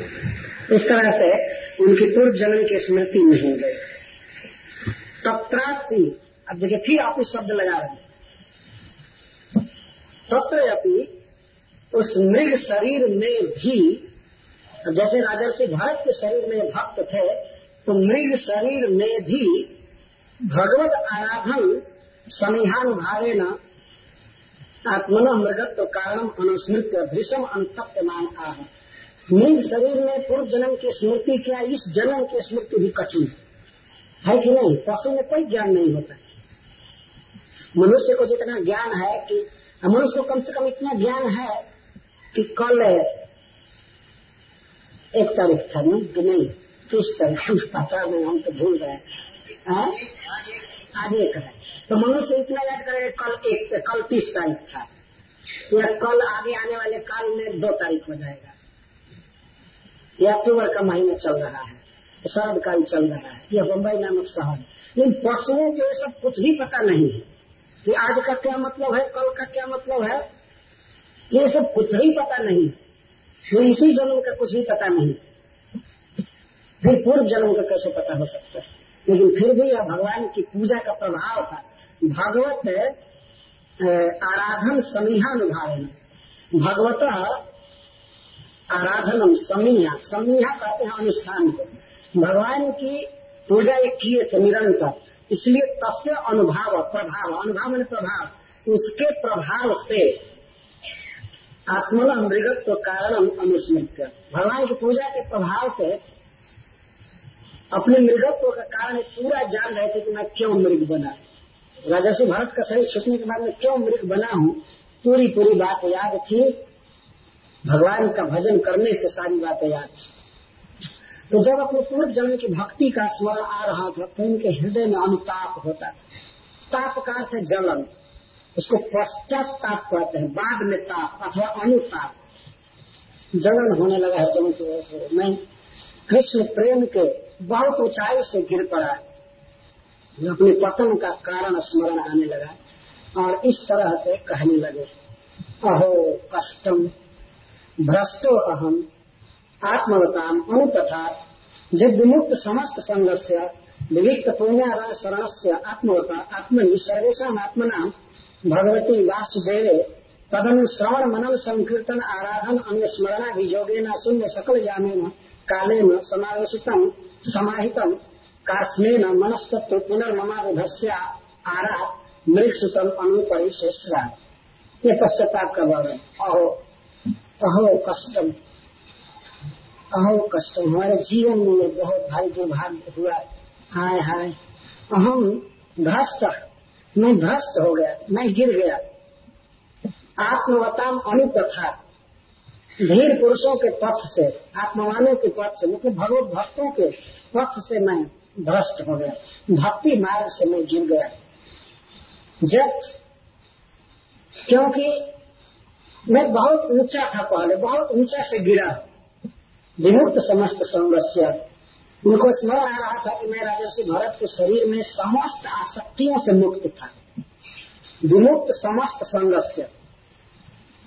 इस तरह से उनकी पूर्व जन्म की स्मृति नहीं गई। तत्रापि, अब देखिए, फिर आप इस शब्द लगा रहे तत्र उस मृग शरीर में भी, जैसे राजर्षि भरत के शरीर में भक्त थे तो मृग शरीर में भी भगवत आराधन समिहान भावे न आत्मन मृगत्व कारण अनुस्मृत भीषम अंतप्यमान आह। मृग शरीर में पूर्व जन्म की स्मृति क्या, इस जन्म की स्मृति भी कठिन है। है कि नहीं? पशु में कोई ज्ञान नहीं होता। मनुष्य को जितना ज्ञान है कि, मनुष्य को कम से कम इतना ज्ञान है कि कल एक तारीख था, नहीं, कि नहीं, किस तारीख पता नहीं, हम तो भूल गए। आज एक है। तो मनुष्य इतना याद करेगा कल एक, कल तीस तारीख था। या कल आगे आने वाले काल में दो तारीख हो जाएगा। ये अक्टूबर का महीना चल रहा है शरद काल चल रहा है यह बम्बई नामक शहर लेकिन पशुओं को सब कुछ भी पता नहीं है। कि आज का क्या मतलब है, कल का क्या मतलब है, ये सब कुछ भी पता नहीं तो इसी जन्म का कुछ भी पता नहीं फिर पूर्व जन्म का कैसे पता हो सकता है? लेकिन फिर भी यह भगवान की पूजा का प्रभाव था। भागवत आराधन समीहानुभाव भगवत आराधनम समीहा समीहा कहते हैं अनुष्ठान को। भगवान की पूजा एक किए थे निरंतर। इसलिए तस्य अनुभाव, प्रभाव अनुभाव प्रभाव। उसके प्रभाव से आत्मन मृगत्व कारण अनुस्मृत भगवान की पूजा के प्रभाव से अपने मृगत्व का कारण पूरा जान रहे थे कि मैं क्यों मृग बना। राजस्व भारत का शरीर छुटने के बाद में क्यों मृग बना हूँ? पूरी पूरी बात याद थी। भगवान का भजन करने से सारी बातें याद तो जब अपने पूर्व जन्म की भक्ति का स्मरण आ रहा था तो उनके हृदय में अनुताप होता था। ताप का अर्थ है जलन। उसको पश्चात ताप कहते हैं, बाद में ताप अथवा अनुताप। जलन होने लगा है तो मैं कृष्ण प्रेम के बहुत ऊंचाई से गिर पड़ा। अपने पतन का कारण स्मरण आने लगा और इस तरह से कहने लगे, अहो कष्टम भ्रष्टो अहम, आत्मवताम अनुतथा जब विमुक्त समस्त संघर्ष विविक्त पुण्यारण शरण आत्मवता, आत्मनि सर्वेशा आत्मना भगवती वासुदेव, तदनु श्रवण मनन संकीर्तन आराधन अनुस्मरणा वियोगे न शून्य सकल जामेन काले न समावेशितम, समाहितम, कास्मेन मनस्तत्व पुनर्ममाधस्य आरा मृगसुतम अनुपरिशेषरा ये पश्चाताप का वर्णन अहो अहो कष्टम अहो कष्टम। हमारे जीवन में ये बहुत भारी दुर्भाग्य हुआ। हाय हाय। अहम भ्रष्ट, मैं भ्रष्ट हो गया, मैं गिर गया। आत्मवताम अनुपथा धीर पुरुषों के पथ से, आत्मवानों के पथ से मतलब भगवत भक्तों के पथ से मैं भ्रष्ट हो गया। भक्ति मार्ग से मैं गिर गया। जब, क्योंकि मैं बहुत ऊँचा था पहले, बहुत ऊँचा से गिरा। विमुक्त समस्त संघर्ष उनको स्मरण आ रहा था कि मैं राजर्षि भरत के शरीर में समस्त आसक्तियों से मुक्त था। विमुक्त समस्त संघर्ष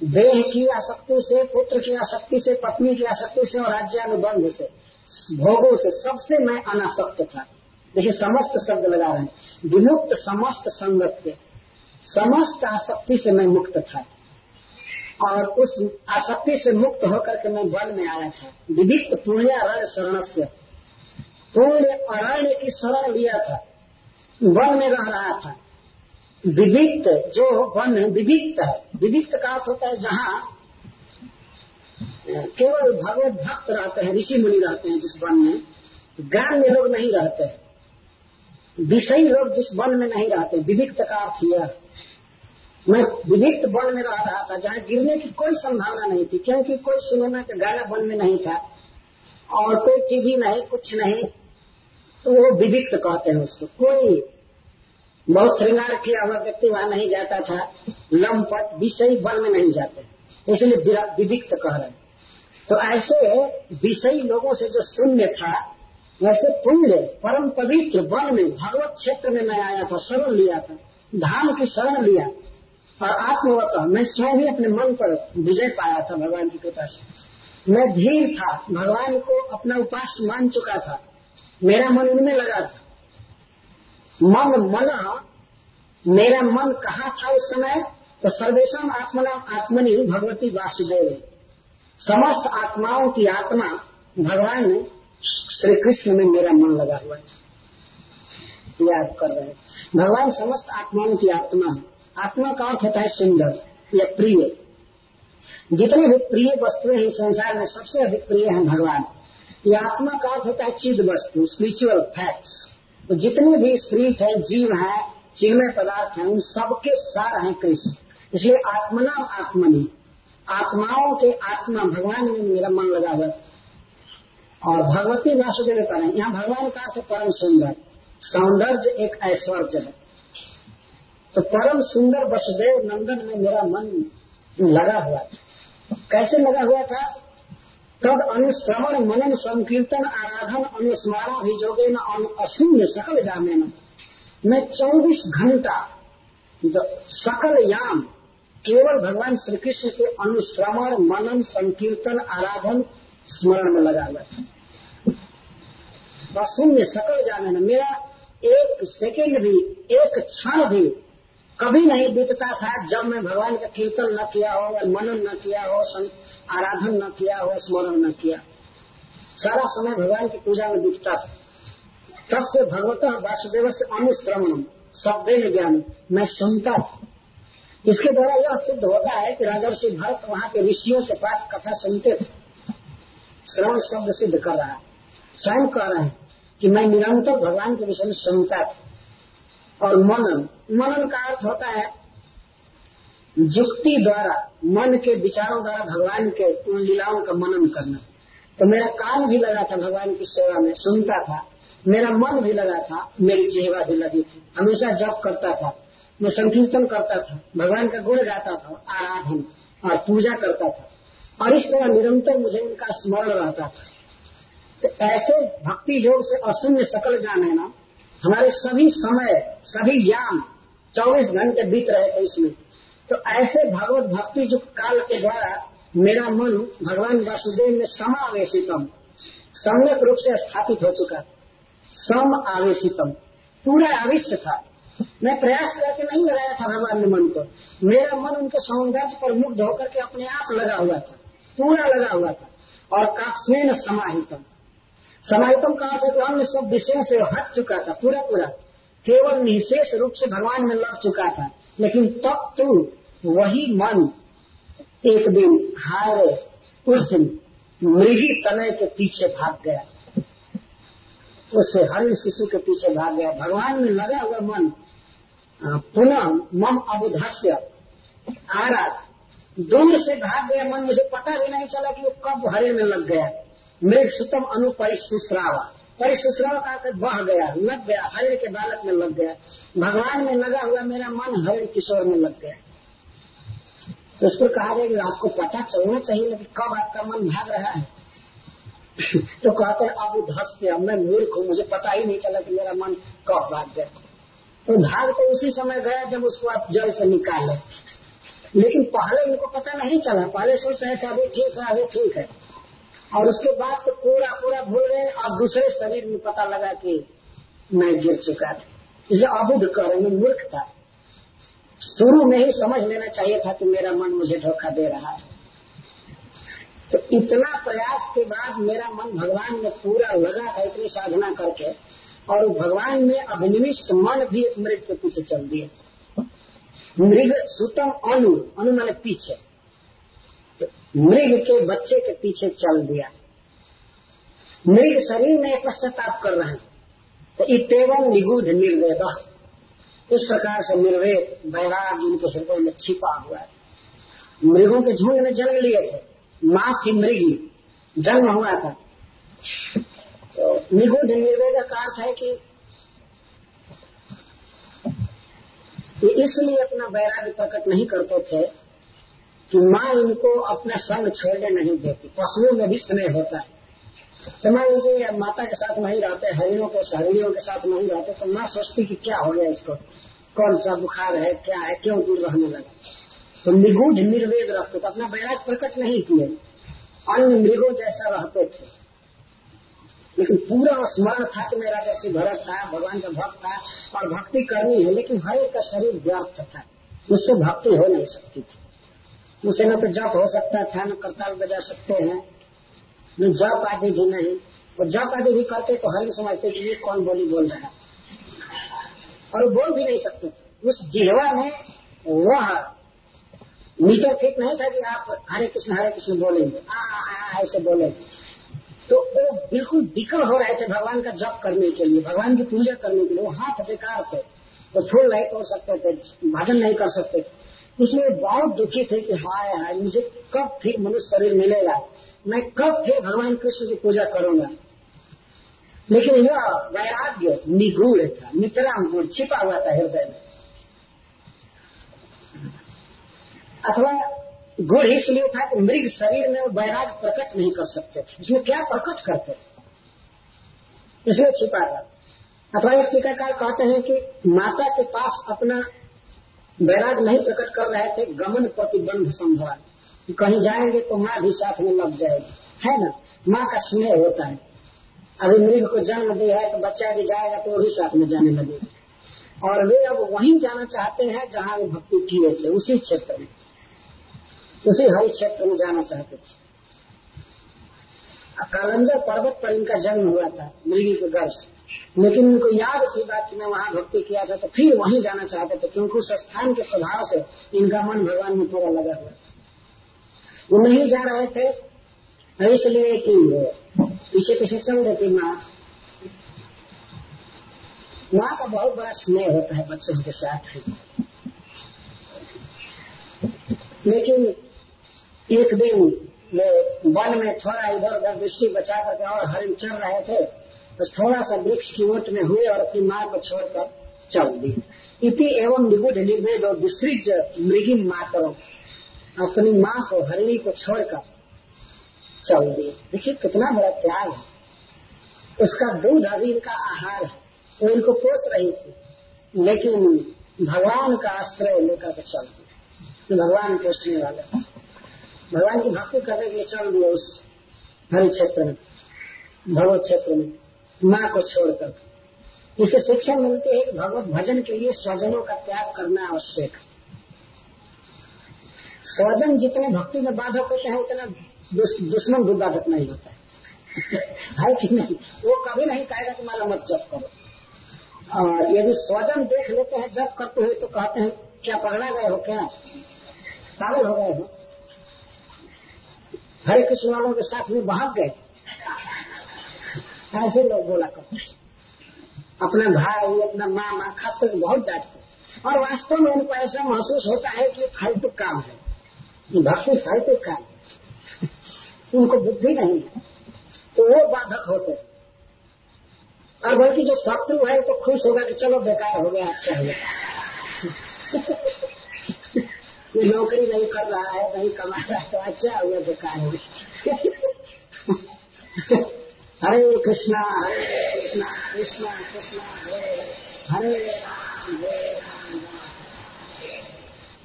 देह की आसक्ति से, पुत्र की आसक्ति से, पत्नी की आसक्ति से और राज्य राज्यानुबंध से, भोगों से सबसे मैं अनासक्त था। देखिए, समस्त शब्द लगा रहे हैं। विमुक्त समस्त संगत से समस्त आसक्ति से मैं मुक्त था। और उस आसक्ति से मुक्त होकर के मैं वन में आया। था विविक्त पुण्यारण्य शरण से पुण्य अरण्य की शरण लिया था। वन में रह रहा था। विविक्त जो वन है विविक्त है। विविक्त का अर्थ होता है जहाँ केवल भगवत भक्त रहते हैं, ऋषि मुनि रहते हैं जिस वन में। ग्राम्य लोग नहीं रहते। विषयी लोग जिस वन में नहीं रहते। विविक्त का अर्थ यह मैं विविक्त वन में रह रहा था, जहाँ गिरने की कोई संभावना नहीं थी, क्योंकि कोई सिनेमा का गाना वन में नहीं था, और कोई टीवी नहीं, कुछ नहीं तो वो विविक्त कहते हैं उसको। कोई बहुत श्रृंगार किया हुआ व्यक्ति वहाँ नहीं जाता था, लंपट विषयी वन में नहीं जाते इसलिए विविक्त कह रहे तो ऐसे विषयी लोगों से जो शून्य था, वैसे पुण्य, परम पवित्र वन में, भगवत क्षेत्र में मैं आया था, शरण लिया था, धाम की शरण लिया। और आत्मवत मैं स्वयं ही अपने मन पर विजय पाया था भगवान की कृपा से। मैं धीर था, भगवान को अपना उपास मान चुका था। मेरा मन उनमें लगा था। मन मन मेरा मन कहा था उस समय? तो सर्वेशम आत्मना आत्मनि भगवती वासुदेव। समस्त आत्माओं की आत्मा भगवान श्री कृष्ण में मेरा मन लगा हुआ है याद कर रहे हैं। भगवान समस्त आत्माओं की आत्मा है। आत्मा का अर्थ होता है सुंदर या प्रिय। जितने भी प्रिय वस्तुएँ हैं संसार में, सबसे अधिक प्रिय है भगवान। ये आत्मा का अर्थ होता है चिद वस्तु स्पिरिचुअल फैक्ट्स तो जितने भी स्प्रिट है, जीव है, चिन्मय पदार्थ है, उन सबके सार हैं कृष्ण। इसलिए आत्मना आत्मनि। आत्माओं के आत्मा, भगवान में मेरा मन लगा हुआ। और भगवती वासुदेव करें। यहाँ भगवान का अर्थ परम सुंदर। सौंदर्य एक ऐश्वर्य है। तो परम सुंदर वसुदेव नंदन में मेरा मन लगा हुआ था। कैसे लगा हुआ था? तब अनुश्रवण मनन संकीर्तन आराधन अनुस्मारा अभिजोगे न अशून्य सकल जामे न मैं 24 घंटा सकल याम केवल भगवान श्री कृष्ण के अनुश्रवण मनन, संकीर्तन, आराधन स्मरण में लगा हुआ था। शून्य सकल जाने मेरा एक सेकेंड भी, एक क्षण भी कभी नहीं बीतता था जब मैं भगवान का कीर्तन न किया हो, या मनन न किया हो आराधन न किया हो, स्मरण न किया। सारा समय भगवान की पूजा में बीतता था। तब से भगवत वासुदेव से अनुश्रवण शब्द ज्ञान, मैं सुनता था। इसके द्वारा यह सिद्ध होता है कि राजर्षि भरत वहाँ के ऋषियों के पास कथा सुनते थे। श्रवण शब्द सिद्ध कर रहा है। स्वयं कह रहे हैं कि मैं निरंतर भगवान के विषय में सुनता था। और मनन। मनन का अर्थ होता है युक्ति द्वारा, मन के विचारों द्वारा भगवान के उन लीलाओं का मनन करना। तो मेरा कान भी लगा था भगवान की सेवा में, सुनता था। मेरा मन भी लगा था, मेरी चेहरा भी लगी थी। हमेशा जप करता था, मैं संकीर्तन करता था, भगवान का गुण गाता था, आराधन और पूजा करता था। और इस तरह निरंतर मुझे उनका स्मरण रहता था। तो ऐसे भक्ति योग से अशून्य सकल जान है ना हमारे सभी समय, सभी याम चौबीस घंटे बीत रहे थे इसमें। तो ऐसे भगवत भक्ति युक्त काल के द्वारा मेरा मन भगवान वासुदेव में समावेशितम, सम्यक रूप से स्थापित हो चुका। सम आवेशितम पूरा आविष्ट था। मैं प्रयास करके नहीं लगाया था भगवान ने मन को। मेरा मन उनके सौंदर्य पर मुग्ध होकर के अपने आप लगा हुआ था। पूरा लगा हुआ था। और कास्मेन समाहितम। समाहितम का अर्थ अन्य सब विषयों से हट चुका था, पूरा पूरा। केवल निशेष रूप से भगवान में लग चुका था। लेकिन तब तो वही मन एक दिन हारे, उस दिन मृगी तनय के पीछे भाग गया। उससे हर शिशु के पीछे भाग गया। भगवान में लगा हुआ मन पुनः मम अबुधस्य आ रहा दूर से भाग गया मन, मुझे पता भी नहीं चला कि वो कब हरे में लग गया। मृग सुतम अनुपरिश्रावा परिशुश्राव का बह गया, लग गया हरे के बालक में लग गया। भगवान में लगा हुआ मेरा मन हरे किशोर में लग गया। तो उसको कहा गया कि आपको पता चलना चाहिए कि कब आपका मन भाग रहा है? तो कहते अब धस के मैं मूर्ख हूँ, मुझे पता ही नहीं चला कि मेरा मन कब भाग गया। तो भाग तो उसी समय गया जब उसको आप जल से निकाले। लेकिन पहले उनको पता नहीं चला, पहले सोच रहे थे, अभी ठीक है, अभी ठीक है। और उसके बाद तो पूरा पूरा भूल गए और दूसरे शरीर में पता लगा कि मैं गिर चुका था। इसे अबुद्ध करेंगे मूर्ख था। शुरू में ही समझ लेना चाहिए था कि मेरा मन मुझे धोखा दे रहा है। तो इतना प्रयास के बाद मेरा मन भगवान में पूरा लगा था, इतनी साधना करके, और भगवान में अभिनिविष्ट मन भी एक मृग के पीछे चल दिया मृग सुतम अनु अनु मैंने पीछे। मृग के बच्चे के पीछे चल दिया। मृग शरीर में पश्चाताप कर रहे हैं। तो इतम निगुध निर्वेद। इस प्रकार से निर्वेद बैराग इनके हृदय में छिपा हुआ है। मृगों के झुंड में जन्म लिए थे। माँ थी मृगी। जन्म हुआ था। तो निगुध निर्वेद का अर्थ है कि इसलिए अपना वैराग्य प्रकट नहीं करते थे कि माँ इनको अपना संग छोड़ने नहीं देती। पशुओं में भी स्नेह होता है। समझ लीजिए माता के साथ नहीं रहते, हरिणों के हरिणियों के साथ नहीं रहते तो माँ सोचती कि क्या हो गया इसको? कौन सा बुखार है, क्या है, क्यों दूर रहने लगा? तो निगूढ़, निर्वेद रखते तो अपना बैराग प्रकट नहीं किए। अन्य मृगों जैसा रहते थे। लेकिन पूरा स्मरण था कि मेरा जैसे भरत था, भगवान का भक्त था, और भक्ति करनी है, लेकिन हर एक का शरीर व्यर्थ था। उससे भक्ति हो नहीं सकती थी। उसे न तो जप हो सकता था न करताल बजा सकते हैं। न जप आदि भी नहीं। और जप आदि भी करते तो हर समझते कि ये कौन बोली बोल रहा है। और बोल भी नहीं सकते। उस जिहवा में वह मीटर फिट नहीं था कि आप हरे कृष्ण हरे कृष्ण बोलेंगे। ऐसे बोलेंगे। तो वो बिल्कुल विकल हो रहे थे भगवान का जप करने के लिए, भगवान की पूजा करने के लिए। वो हाथ बेकार थे। तो फूल नहीं तोड़ सकते थे, भजन नहीं कर सकते थे। इसलिए बहुत दुखी थे कि हाय हाय, मुझे कब फिर मनुष्य शरीर मिलेगा? मैं कब फिर भगवान कृष्ण की पूजा करूँगा? लेकिन यह वैराग्य, निगूढ़ था, नितराम गुण छिपा हुआ था हृदय में। अथवा गुड़ इसलिए था कि मृग शरीर में वैराग प्रकट नहीं कर सकते थे। इसमें क्या प्रकट करते इसलिए छिपा था। अथवा एक टीकाकार कहते हैं कि माता के पास अपना वैराग नहीं प्रकट कर रहे थे, गमन प्रतिबंध संभव कहीं जाएँगे तो माँ भी साथ में लग जाएगी। है ना? माँ का स्नेह होता है। अभी मृग को जन्म दिया है तो बच्चा भी जाएगा तो वही साथ में जाने लगेगा और वे अब वहीं जाना चाहते हैं जहाँ वे भक्ति किए थे, उसी क्षेत्र में। उसी हरि क्षेत्र में जाना चाहते थे। कालंजर पर्वत पर इनका जन्म हुआ था, मृगी के गर्भ से। लेकिन उनको याद थी बात कि मैं वहाँ भक्ति किया था तो फिर वहीं जाना चाहते थे, क्योंकि उस स्थान के प्रभाव से इनका मन भगवान में पूरा लगा हुआ था। वो नहीं जा रहे थे इसलिए कि पीछे पीछे चल रही थी माँ। माँ का बहुत बड़ा स्नेह होता है बच्चों के साथ। लेकिन एक दिन वो वन में थोड़ा इधर उधर दृष्टि बचा करके और हरिण चल रहे थे। बस थोड़ा सा वृक्ष की ओट में हुए और अपनी माँ को छोड़कर चल दिए इति एवं निगुड निर्वेद और विसृज मृगी मातरों अपनी माँ को, हरिणी को छोड़कर चल दिए देखिए, कितना बड़ा त्याग है। उसका दूध अभी इनका आहार है। वो तो इनको पोष रही थी, लेकिन भगवान का आश्रय लेकर के चल दिए भगवान पोषने वाले भगवान की भक्ति करने के लिए चल दिए उस हरि क्षेत्र में, भगवत क्षेत्र में। माँ को छोड़कर। इसे शिक्षा मिलती है कि भगवत भजन के लिए स्वजनों का त्याग करना आवश्यक है। स्वजन जितने भक्ति में बाधक होते हैं, उतना दुश्मन भी बाधक नहीं होता है। कि नहीं? वो कभी नहीं कहेगा कि माला मत जब करो। और यदि स्वजन देख लेते हैं जब करते हुए तो कहते हैं, क्या पकड़ा गए हो क्या? पागल हो गए हो? हरे कृष्ण वालों के साथ में भाग गए। ऐसे लोग बोला करते अपना भाई, अपना मामा खास करके बहुत डांटते और वास्तव में उनको ऐसा महसूस होता है कि फालतू काम है। भक्ति फालतू काम है। उनको बुद्धि नहीं है। तो वो बाधक होते हैं। और बल्कि जो शत्रु है तो खुश होगा कि चलो, बेकार हो गया अच्छा हो गया। ये नौकरी नहीं कर रहा है, नहीं कमा रहा है तो अच्छा हुआ बेकार हो गया। हरे कृष्णा हरे कृष्णा कृष्णा कृष्णा, हरे हरे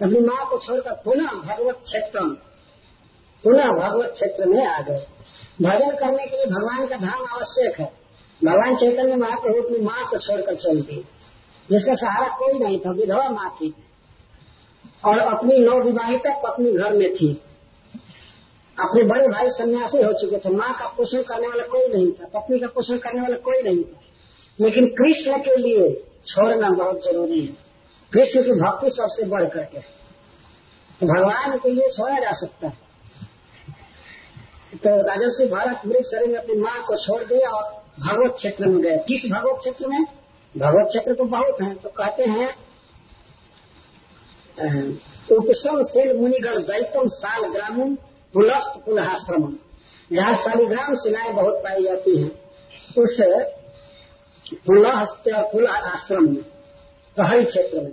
अपनी माँ को छोड़कर पुनः भगवत क्षेत्र, पुनः भगवत क्षेत्र में आ गए। भजन करने के लिए भगवान का धाम आवश्यक है। भगवान चैतन्य महाप्रभु अपनी माँ को छोड़कर चल गई जिसका सहारा कोई नहीं था, विधवा माँ थी। और अपनी नौ विवाहिता पत्नी घर में थी। अपने बड़े भाई सन्यासी हो चुके थे, माँ का पोषण करने वाला कोई नहीं था, पत्नी का पोषण करने वाला कोई नहीं था। लेकिन कृष्ण के लिए छोड़ना बहुत ज़रूरी है। कृष्ण की भक्ति सबसे बढ़ करके तो भगवान के लिए छोड़ा जा सकता है। तो राजस्व भारत मृत शरीर में अपनी माँ को छोड़ दिया और भगवत क्षेत्र में गए। किस भगवत क्षेत्र में? भगवत क्षेत्र तो बहुत है तो कहते हैं उपसम सेल मुनिगढ़ दैतम साल ग्रामीण पुलस्त पुनःश्रम जहाँ शालिग्राम शिलाएँ बहुत पाई जाती हैं। उस और पुल आश्रम में पहाड़ी क्षेत्र में,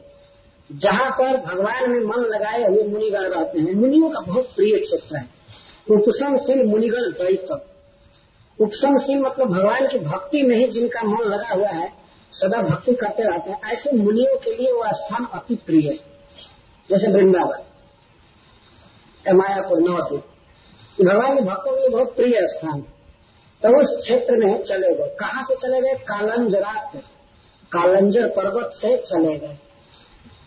जहाँ पर भगवान में मन लगाए हुए मुनिगण रहते हैं। मुनियों का बहुत प्रिय क्षेत्र है। उपसमशील मुनिगण द्वैत। उपसमशील मतलब भगवान की भक्ति में ही जिनका मन लगा हुआ है, सदा भक्ति करते रहते हैं। ऐसे मुनियों के लिए वह स्थान अति प्रिय है। जैसे वृंदावन मायापुर नवद्वीप। भगवान के भक्तों के लिए बहुत प्रिय स्थान। तो उस क्षेत्र में चले गए। कहाँ से चले गए? कालंजरात कालंजर पर्वत से चले गए।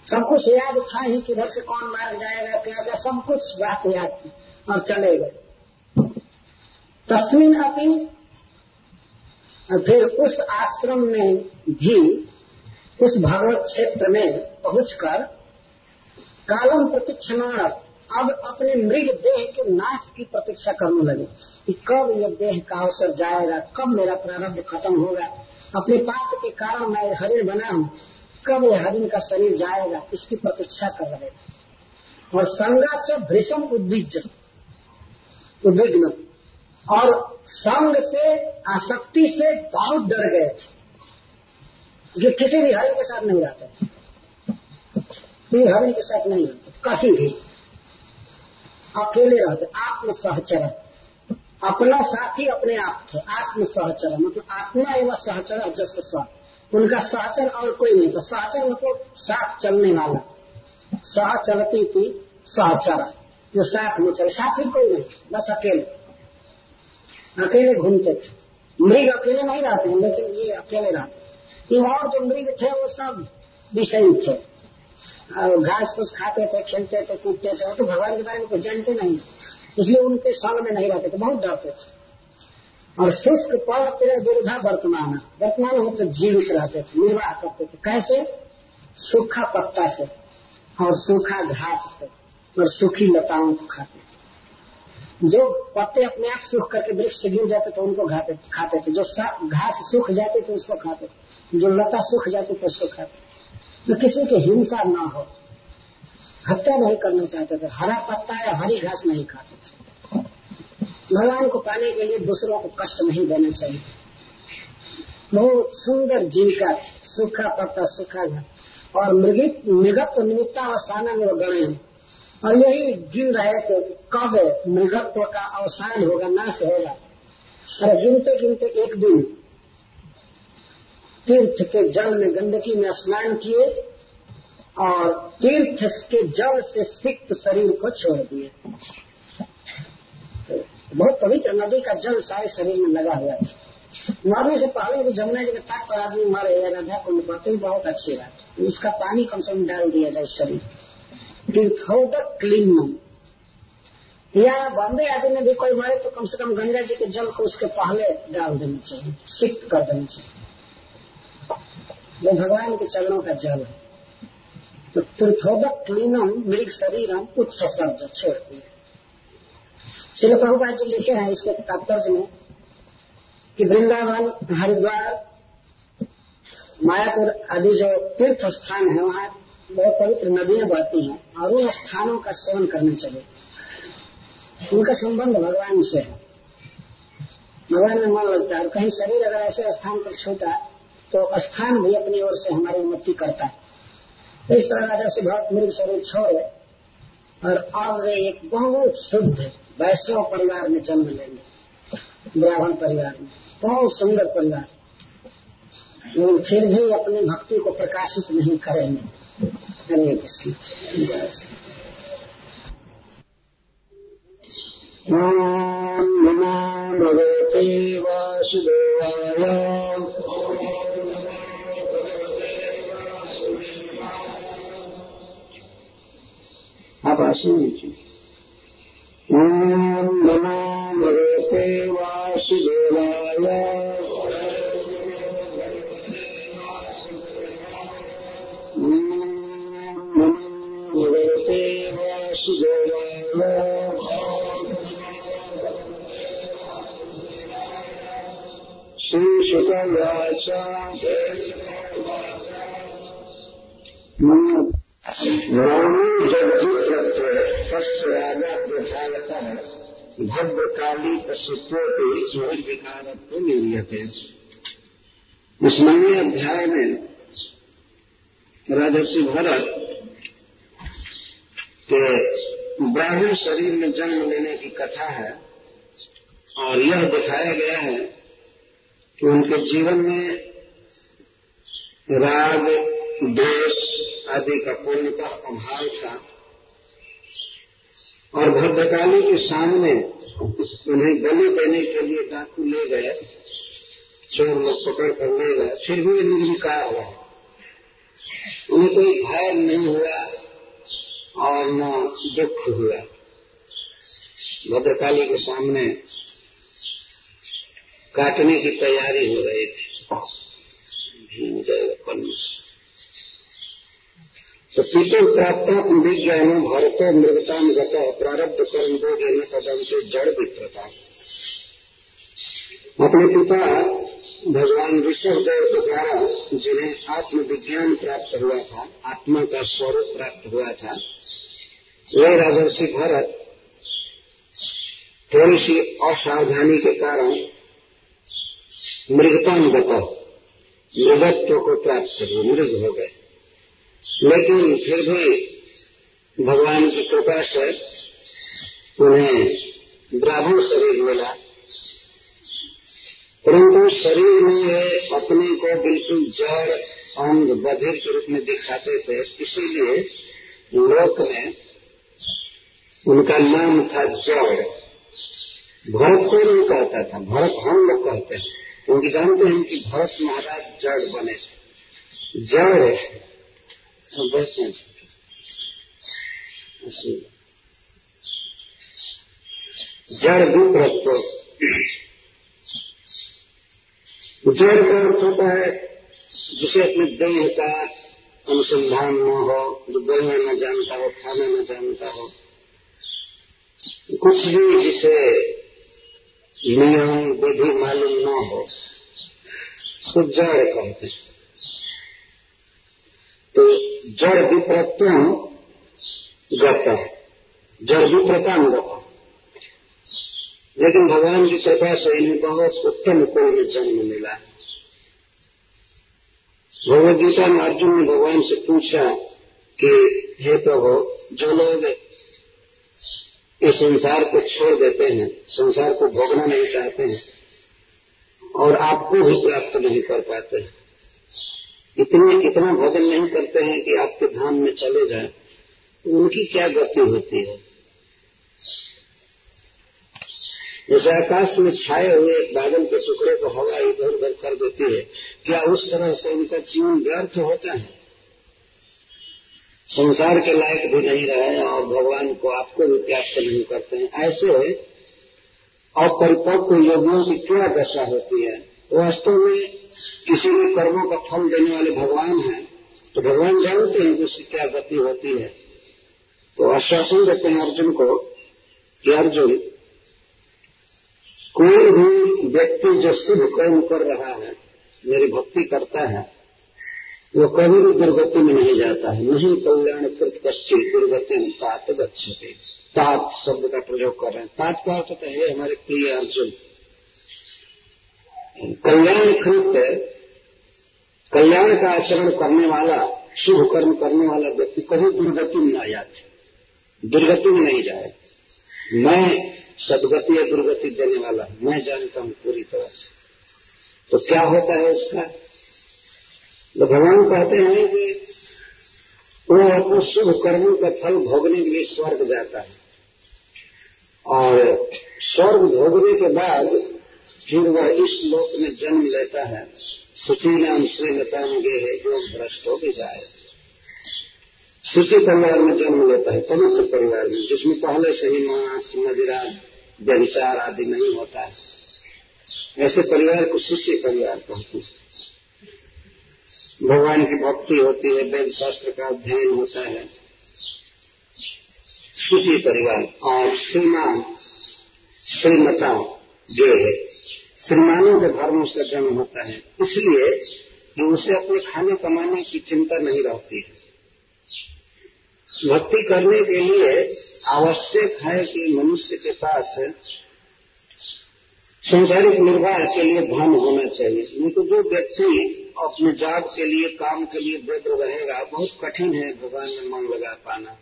सब कुछ याद था ही किधर से कौन मार जाएगा, क्या क्या सब कुछ बात याद थी और चले गए। तस्वीन अपनी फिर उस आश्रम में भी, उस भगवत क्षेत्र में पहुंचकर कालम प्रतीक्षण अब अपने मृग देह के नाश की प्रतीक्षा करने लगे कि कब ये देह का अवसर जाएगा, कब मेरा प्रारब्ध खत्म होगा। अपने पाप के कारण मैं हरिण बना हूँ, कब यह हरिण का शरीर जाएगा, इसकी प्रतीक्षा कर रहे थे। और संगा से भीषण उद्विज, उद्विग्न, और संग से, आसक्ति से बहुत डर गए थे। ये किसी भी हरिण के साथ नहीं रहते। हरिण के साथ नहीं रहते कहीं भी। अकेले रहते आत्म सहचरण अपना साथी अपने आप थे आत्म सहचरण मतलब आत्मा एवं सहचरण जस्ट सह उनका सहचर और कोई नहीं तो सहचर मतलब साथ चलने वाला। सह चलती थी सहचर जो साथ में चले, साथी कोई नहीं, बस अकेले। अकेले घूमते थे। मृग अकेले नहीं रहते, लेकिन ये अकेले रहते। और जो मृग थे, वो सब विषयी थे। और घास फूस खाते थे, खेलते थे, कूदते थे तो भगवान के बारे में कुछ जानते नहीं इसलिए उनके संग में नहीं रहते थे, बहुत डरते थे। और शुष्क पल तेरे विरुद्धा वर्तमान वर्तमान हो तो जीवित रहते थे, निर्वाह करते थे। कैसे? सूखा पत्ता से और सूखा घास से और सूखी लताओं को खाते थे। जो पत्ते अपने आप सूख करके वृक्ष से गिर जाते थे, उनको खाते थे। जो घास सूख जाते थे, उसको खाते थे। जो लता सूख जाती थी, उसको खाते तो किसी की हिंसा न हो। हत्या नहीं करना चाहते थे। हरा पत्ता या हरी घास नहीं खाते थे। भगवान को पाने के लिए दूसरों को कष्ट नहीं देना चाहिए। बहुत सुंदर जीविका सूखा पत्ता, सूखा घर और मृगित मृगत्व निमित्तावसाना में वो गणे और यही गिन रहे थे कब मृगत्व का अवसान होगा, नाश होगा। अरे गिनते गिनते एक दिन तीर्थ के जल में गंदगी में स्नान किए और तीर्थ के जल से सिक्त शरीर को छोड़ दिए। बहुत पवित्र नदी का जल सारे शरीर में लगा हुआ था। मरने से पहले भी जमुना जी के तट पर आदमी मरे या राधा कुंड पर। ही बहुत अच्छी बात उसका पानी कम से कम डाल दिया जाए शरीर। तीर्थोदक क्लीन या बॉम्बे आदि में भी कोई मरे तो कम से कम गंगा जी के जल को उसके पहले डाल देना चाहिए, सिक्त कर देना चाहिए। वो भगवान के चरणों का जल है। तो तीर्थोदक क्लीनम मृग शरीरम उत्सर्ज छोड़ दिए श्री प्रभुपाद जी लिखे हैं इसके तात्पर्य में कि वृंदावन, हरिद्वार, मायापुर आदि जो तीर्थ स्थान है, वहाँ बहुत पवित्र नदियाँ बहती हैं और उन स्थानों का सेवन करना चाहिए उनका संबंध भगवान से है। भगवान में मन लगता है और कहीं शरीर अगर ऐसे स्थान पर छूटा तो स्थान भी अपनी ओर से हमारी उन्नति करता है। तो इस तरह राजा भक्त मृग स्वरूप छोड़े और अब वे एक बहुत शुद्ध वैष्णव परिवार में जन्म लेंगे। ब्राह्मण परिवार में, बहुत सुंदर परिवार। लेकिन फिर भी अपनी भक्ति को प्रकाशित नहीं करेंगे। हरे कृष्ण नमो भगवते वासुदेवाय। आशीन लीजिए ओम नमो भगवते वासुदेवाय। भगवते वासुदेवाय। श्री शुकवाच भव्य काली पशुत्व विकारत्व निर्यते नवे अध्याय में राजर्षि भरत के ब्राह्मण शरीर में जन्म लेने की कथा है और यह दिखाया गया है कि उनके जीवन में राग दोष आदि का पूर्णतः अभाव था। और भद्रकाली के सामने उन्हें बलि देने के लिए डाकू ले गए, चोर लोग पकड़ कर ले गए, फिर भी निर्विकार हुआ उन्हें कोई भय नहीं हुआ और न दुख हुआ। भद्रकाली के सामने काटने की तैयारी हो रही थी। तो पीतु प्राप्त विज्ञान भरत मृगता गत प्रारब्ध कर्म दो देने पदम से जड़ वित्रता अपने पिता भगवान विष्णुदेव के द्वारा जिन्हें आत्मविज्ञान प्राप्त हुआ था, आत्मा का स्वरूप प्राप्त हुआ था, वे राजर्षि भरत थोड़ी सी असावधानी के कारण मृगतान गत, मृगत्व को प्राप्त हुए, मृग हो गए। लेकिन फिर भी भगवान की कृपा से उन्हें ब्राह्मण शरीर मिला। परंतु शरीर में वे अपने को बिल्कुल जड़, अंग, बधिर के रूप में दिखाते थे। इसीलिए लोक में उनका नाम था जड़। भरत को नहीं कहता था, भरत हम लोग कहते हैं। क्योंकि जानते हैं कि भरत महाराज जड़ बने जड़ जड़ विप्रत्व जड़ का अर्थ होता है, जिसे अपने देह का अनुसंधान न हो, जो बोलना न जानता हो, खाना न जानता हो। कुछ भी जिसे नियम, विधि मालूम न हो तो जड़ कहते हैं। तो जड़ विप्रत्यम है। जड़ विप्रताम गता लेकिन भगवान की कृपा से इन्हें बहुत उत्तम कुल में जन्म मिला भगवत गीता में अर्जुन ने भगवान से पूछा कि, हे प्रभु, जो लोग इस संसार को छोड़ देते हैं, संसार को भोगना नहीं चाहते हैं और आपको भी प्राप्त नहीं कर पाते हैं इतने इतना भोजन नहीं करते हैं कि आपके धाम में चले जाए। उनकी क्या गति होती है? जैसे आकाश में छाए हुए एक बादल के टुकड़े को हवा इधर उधर कर देती है, क्या उस तरह से उनका जीवन व्यर्थ होता है? संसार के लायक भी नहीं रहे और भगवान को आपको भी प्राप्त नहीं करते हैं। ऐसे अपरिपक्व योगियों की क्या दशा होती है? वास्तव में किसी भी कर्मों का फल देने वाले भगवान हैं तो भगवान जानते हैं कि उसकी क्या गति होती है। तो आश्वासन देते हैं अर्जुन को कि अर्जुन, कोई भी व्यक्ति जो शुभ कर्म कर रहा है, मेरी भक्ति करता है, वो कभी भी दुर्गति में नहीं जाता है। नहीं कल्याण कृत कश्चित दुर्गति में तात गच्छते तात शब्द का प्रयोग कर रहे हैं। तात का अर्थ है हमारे प्रिय अर्जुन कल्याण कृत कल्याण का आचरण करने वाला, शुभ कर्म करने वाला व्यक्ति कभी दुर्गति में न जाते दुर्गति में नहीं जाए। मैं सदगति या दुर्गति देने वाला मैं जानता हूँ पूरी तरह से। तो क्या होता है इसका तो भगवान कहते हैं कि वो अपने शुभ कर्मों का फल भोगने के लिए स्वर्ग जाता है। और स्वर्ग भोगने के बाद फिर वह इस लोक में जन्म लेता है। सुची नाम श्रीलता में गे है, जो भ्रष्ट हो भी जाए। सुची परिवार में जन्म लेता है पवित्र परिवार में? जिसमें पहले से ही मांस मदिरा व्यविचार आदि नहीं होता है। ऐसे परिवार को सुची परिवार कहते हैं। भगवान की भक्ति होती है, वेद शास्त्र का अध्ययन होता है। सुखी परिवार और श्रीमान श्रीमता जो है श्रीमानों के धर्मों से जन्म होता है। इसलिए कि उसे अपने खाने कमाने की चिंता नहीं रहती है। भक्ति करने के लिए आवश्यक है कि मनुष्य के पास संसारिक निर्वाह के लिए धन होना चाहिए। नहीं तो जो व्यक्ति अपने जाग के लिए, काम के लिए व्यग्र रहेगा, बहुत कठिन है भगवान में मन लगा पाना।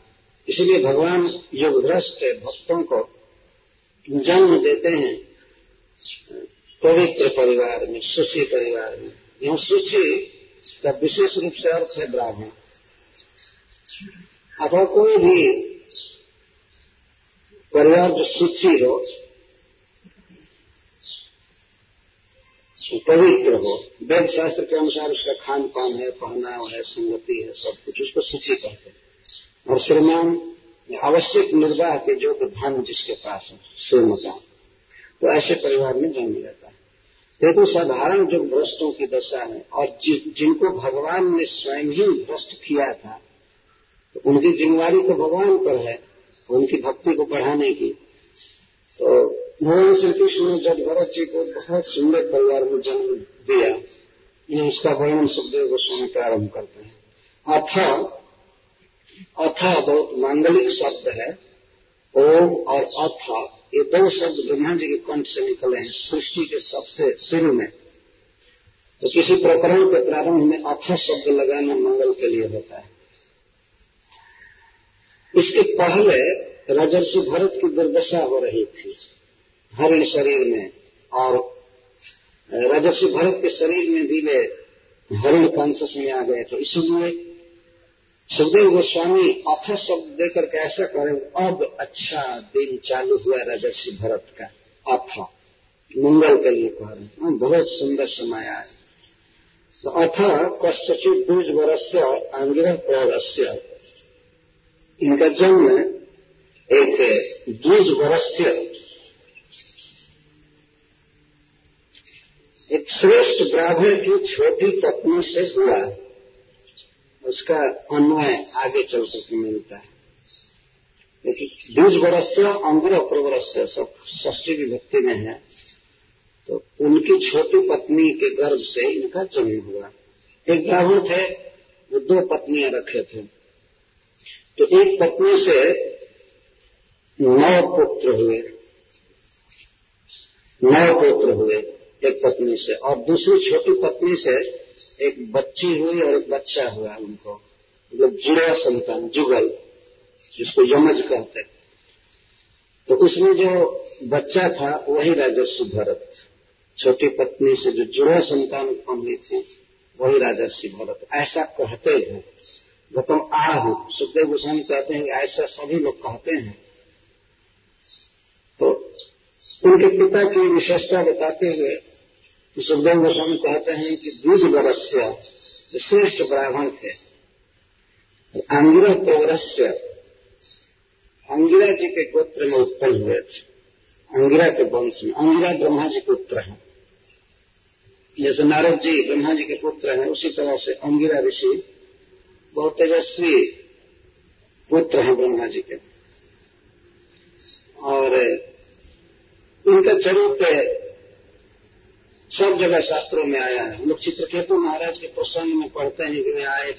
इसलिए भगवान योगभ्रष्ट भक्तों को जन्म देते हैं। पवित्र परिवार में सुशी परिवार में। यहाँ सुशी का विशेष रूप से अर्थ है ब्राह्मण। अथवा कोई भी परिवार जो सुखी हो पवित्र हो, वेद शास्त्र के अनुसार उसका खान पान है, पहनाव है, संगति है, सब कुछ उसको सूची कहते हैं। और श्रीमान आवश्यक निर्वाह के जो धन जिसके पास है श्रीमता तो ऐसे परिवार में जन्म लेता है। देखो साधारण जो भ्रष्टों की दशा है और जि, जिनको भगवान ने स्वयं ही भ्रष्ट किया था तो उनकी जिम्मेवारी तो भगवान पर है उनकी भक्ति को बढ़ाने की। तो भगवान श्री कृष्ण ने जब भरत जी को बहुत सुंदर परिवार में जन्म दिया ये उसका वर्णन सुखदेव गोस्वामी प्रारंभ करते हैं। अथा अथा बहुत मांगलिक शब्द है ओम और अथा। ये दो शब्द ब्रह्मा जी के कंठ से निकले हैं, सृष्टि के सबसे शुरू में। तो किसी प्रकरण के प्रारंभ में अथ शब्द लगाना मंगल के लिए होता है। इसके पहले राजर्षि भरत की दुर्दशा हो रही थी, हरिण शरीर में, और राजर्षि भरत के शरीर में भी वे हरिण कांसस में आ गए थे। इसलिए सुखदेव गोस्वामी अथ शब्द देकर के ऐसा करें, अब अच्छा दिन चालू हुआ राजर्षि भरत का, अथ। मंगल के लिए कह रहे हैं। बहुत सुंदर समय आया। तो अथ कश्चित दूज वर्ष आंगिर प्रौरस्य इनका जन्म एक दूज वर्ष एक श्रेष्ठ ब्राह्मण की छोटी पत्नी से हुआ। उसका अन्वय आगे चल करके मिलता है। लेकिन द्विज वर्ष अंग्र प्रवरस सब ष्टी विभक्ति में है। तो उनकी छोटी पत्नी के गर्भ से इनका जन्म हुआ। एक ब्राह्मण थे, वो दो पत्नियाँ रखे थे। तो एक पत्नी से नौ पुत्र हुए। नौ पुत्र हुए एक पत्नी से। और दूसरी छोटी पत्नी से एक बच्ची हुई और एक बच्चा हुआ उनको मतलब जुड़ा संतान, जुगल, जिसको यमज कहते हैं। तो उसमें जो बच्चा था, वही राजस्व भरत। छोटी पत्नी से जो जुड़ा संतान उत्पन्न हुई थी, वही राजस्वी भरत। ऐसा कहते हैं। गौतम आहु सुखदेव गोस्वामी कहते हैं ऐसा सभी लोग कहते हैं। तो उनके पिता की विशेषता बताते हुए सुखदेव गोस्वामी कहते हैं कि द्विज वरस्य श्रेष्ठ ब्राह्मण थे। अंगिरा पौरस्य अंगिरा जी के गोत्र में उत्पन्न हुए थे। अंगिरा के वंश में। अंगिरा ब्रह्मा जी के पुत्र हैं। जैसे नारद जी ब्रह्मा जी के पुत्र हैं, उसी तरह से अंगिरा ऋषि बहुत तेजस्वी पुत्र हैं ब्रह्मा जी के। और उनका चरित्र सब जगह शास्त्रों में आया है। हम लोग चित्रकेतु महाराज के प्रसंग में पढ़ते हैं कि वे आए